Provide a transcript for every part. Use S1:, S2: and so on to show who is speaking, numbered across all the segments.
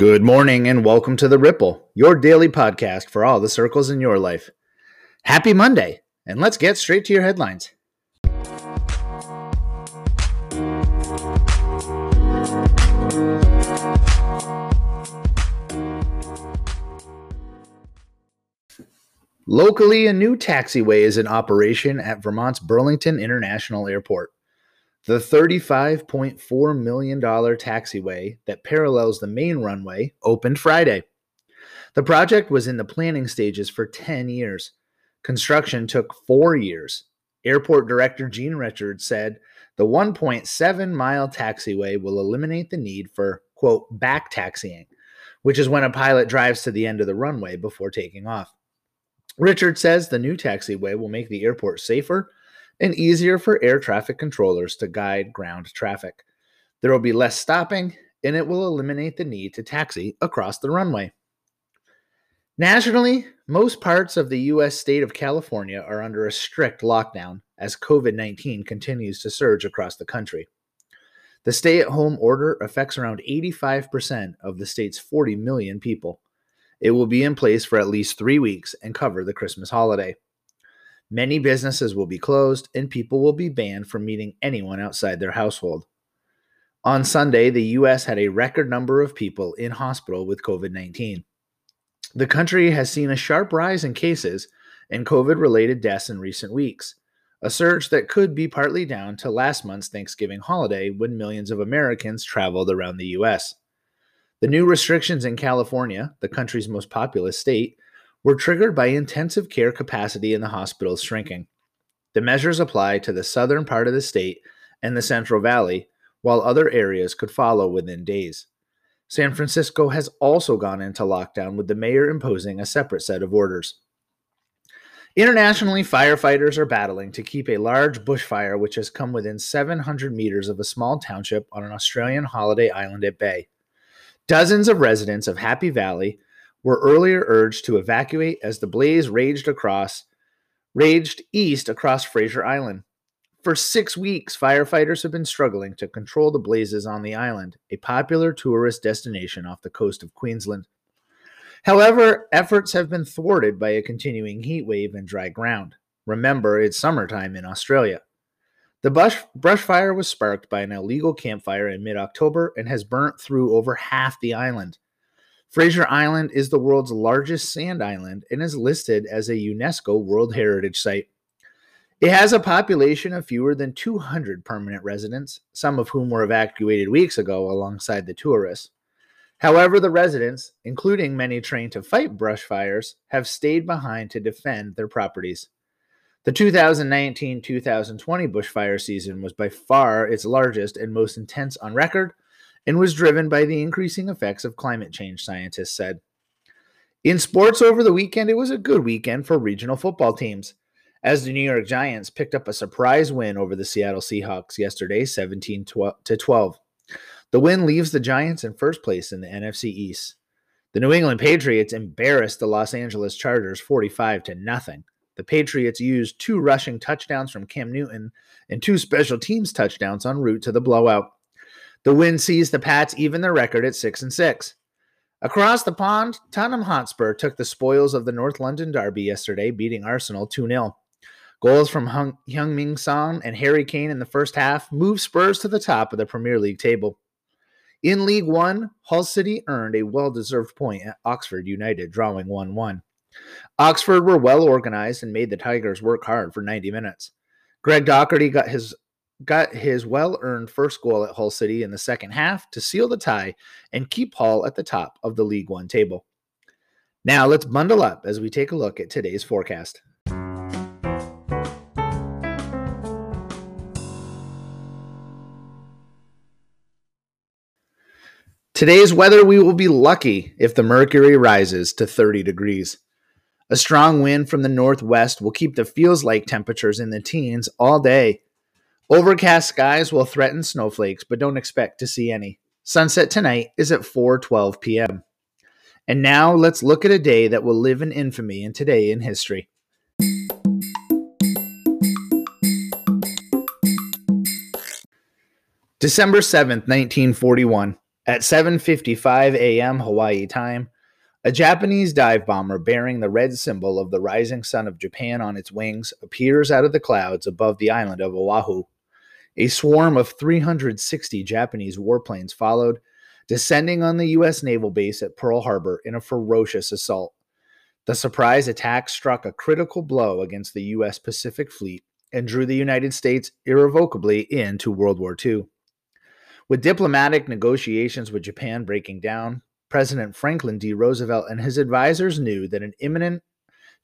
S1: Good morning and welcome to The Ripple, your daily podcast for all the circles in your life. Happy Monday, and let's get straight to your headlines. Locally, a new taxiway is in operation at Vermont's Burlington International Airport. The $35.4 million taxiway that parallels the main runway opened Friday. The project was in the planning stages for 10 years. Construction took four years. Airport Director Gene Richards said the 1.7 mile taxiway will eliminate the need for, quote, back taxiing, which is when a pilot drives to the end of the runway before taking off. Richard says the new taxiway will make the airport safer and easier for air traffic controllers to guide ground traffic. There will be less stopping, and it will eliminate the need to taxi across the runway. Nationally, most parts of the U.S. state of California are under a strict lockdown as COVID 19 continues to surge across the country. The stay at home order affects around 85% of the state's 40 million people. It will be in place for at least three weeks and cover the Christmas holiday. Many businesses will be closed and people will be banned from meeting anyone outside their household. On Sunday, the U.S. had a record number of people in hospital with COVID 19. The country has seen a sharp rise in cases and COVID related deaths in recent weeks, a surge that could be partly down to last month's Thanksgiving holiday when millions of Americans traveled around the U.S. The new restrictions in California, the country's most populous state, were triggered by intensive care capacity in the hospitals shrinking. The measures apply to the southern part of the state and the Central Valley, while other areas could follow within days. San Francisco has also gone into lockdown, with the mayor imposing a separate set of orders. Internationally, firefighters are battling to keep a large bushfire which has come within 700 meters of a small township on an Australian holiday island at bay. Dozens of residents of Happy Valley were earlier urged to evacuate as the blaze raged across raged east across Fraser Island. For 6 weeks, firefighters have been struggling to control the blazes on the island, a popular tourist destination off the coast of Queensland. However, efforts have been thwarted by a continuing heat wave and dry ground. Remember, it's summertime in Australia. The bush, brush fire was sparked by an illegal campfire in mid October and has burnt through over half the island. Fraser Island is the world's largest sand island and is listed as a UNESCO World Heritage Site. It has a population of fewer than 200 permanent residents, some of whom were evacuated weeks ago alongside the tourists. However, the residents, including many trained to fight brush fires, have stayed behind to defend their properties. The 2019 2020 bushfire season was by far its largest and most intense on record and was driven by the increasing effects of climate change, scientists said. In sports over the weekend, it was a good weekend for regional football teams, as the New York Giants picked up a surprise win over the Seattle Seahawks yesterday, 17 to 12. The win leaves the Giants in first place in the NFC East. The New England Patriots embarrassed the Los Angeles Chargers 45 to nothing. The Patriots used two rushing touchdowns from Cam Newton and two special teams touchdowns en route to the blowout. The win sees the Pats even their record at 6 and 6. Across the pond, Tottenham Hotspur took the spoils of the North London Derby yesterday, beating Arsenal 2 0. Goals from Hung, Heung-min Son and Harry Kane in the first half moved Spurs to the top of the Premier League table. In League One, Hull City earned a well deserved point at Oxford United, drawing 1 1. Oxford were well organized and made the Tigers work hard for 90 minutes. Greg Docherty got his got his well-earned first goal at Hull City in the second half to seal the tie and keep Hull at the top of the League 1 table. Now let's bundle up as we take a look at today's forecast. Today's weather, we will be lucky if the mercury rises to 30 degrees. A strong wind from the northwest will keep the feels like temperatures in the teens all day. Overcast skies will threaten snowflakes, but don't expect to see any. Sunset tonight is at 4:12 p.m. And now let's look at a day that will live in infamy and today in history. December 7th, 1941. At 7:55 a.m. Hawaii time, a Japanese dive bomber bearing the red symbol of the rising sun of Japan on its wings appears out of the clouds above the island of Oahu. A swarm of 360 Japanese warplanes followed, descending on the U.S. naval base at Pearl Harbor in a ferocious assault. The surprise attack struck a critical blow against the U.S. Pacific Fleet and drew the United States irrevocably into World War II. With diplomatic negotiations with Japan breaking down, President Franklin D. Roosevelt and his advisors knew that an imminent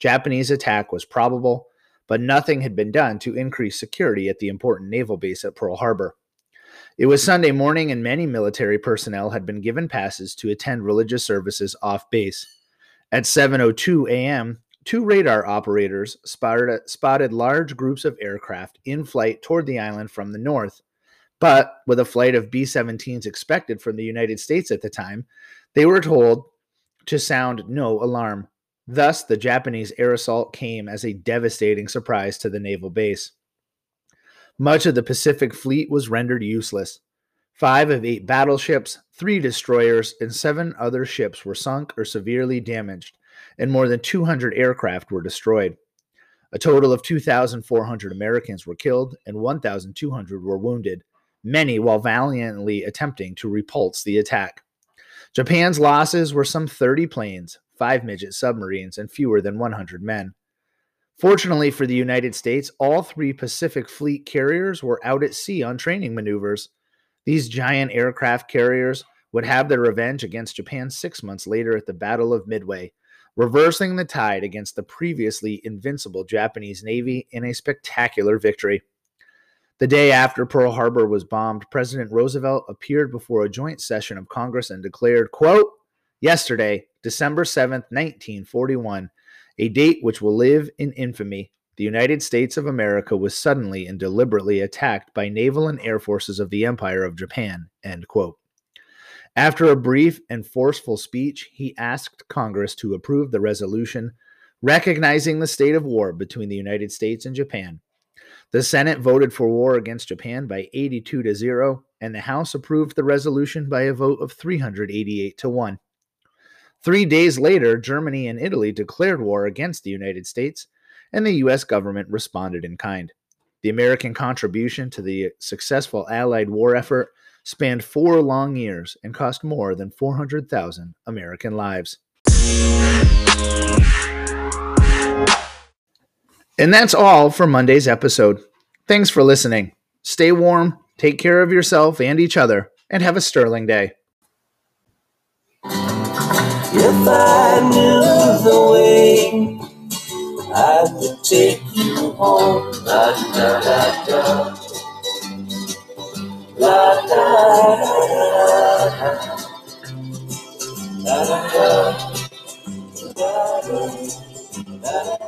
S1: Japanese attack was probable, but nothing had been done to increase security at the important naval base at Pearl Harbor. It was Sunday morning, and many military personnel had been given passes to attend religious services off base. At 7:02 a.m., two radar operators spotted, spotted large groups of aircraft in flight toward the island from the north. But with a flight of B 17s expected from the United States at the time, they were told to sound no alarm. Thus, the Japanese air assault came as a devastating surprise to the naval base. Much of the Pacific Fleet was rendered useless. Five of eight battleships, three destroyers, and seven other ships were sunk or severely damaged, and more than 200 aircraft were destroyed. A total of 2,400 Americans were killed and 1,200 were wounded, many while valiantly attempting to repulse the attack. Japan's losses were some 30 planes, five midget submarines, and fewer than 100 men. Fortunately for the United States, all three Pacific Fleet carriers were out at sea on training maneuvers. These giant aircraft carriers would have their revenge against Japan six months later at the Battle of Midway, reversing the tide against the previously invincible Japanese Navy in a spectacular victory. The day after Pearl Harbor was bombed, President Roosevelt appeared before a joint session of Congress and declared, quote, Yesterday, December 7th, 1941, a date which will live in infamy, the United States of America was suddenly and deliberately attacked by naval and air forces of the Empire of Japan. End quote. After a brief and forceful speech, he asked Congress to approve the resolution recognizing the state of war between the United States and Japan the Senate voted for war against Japan by 82 to 0, and the House approved the resolution by a vote of 388 to 1. Three days later, Germany and Italy declared war against the United States, and the U.S. government responded in kind. The American contribution to the successful Allied war effort spanned four long years and cost more than 400,000 American lives. And that's all for Monday's episode. Thanks for listening. Stay warm, take care of yourself and each other, and have a sterling day. If I knew the way, I would take you home. La da da da. La da da da. La da da da da.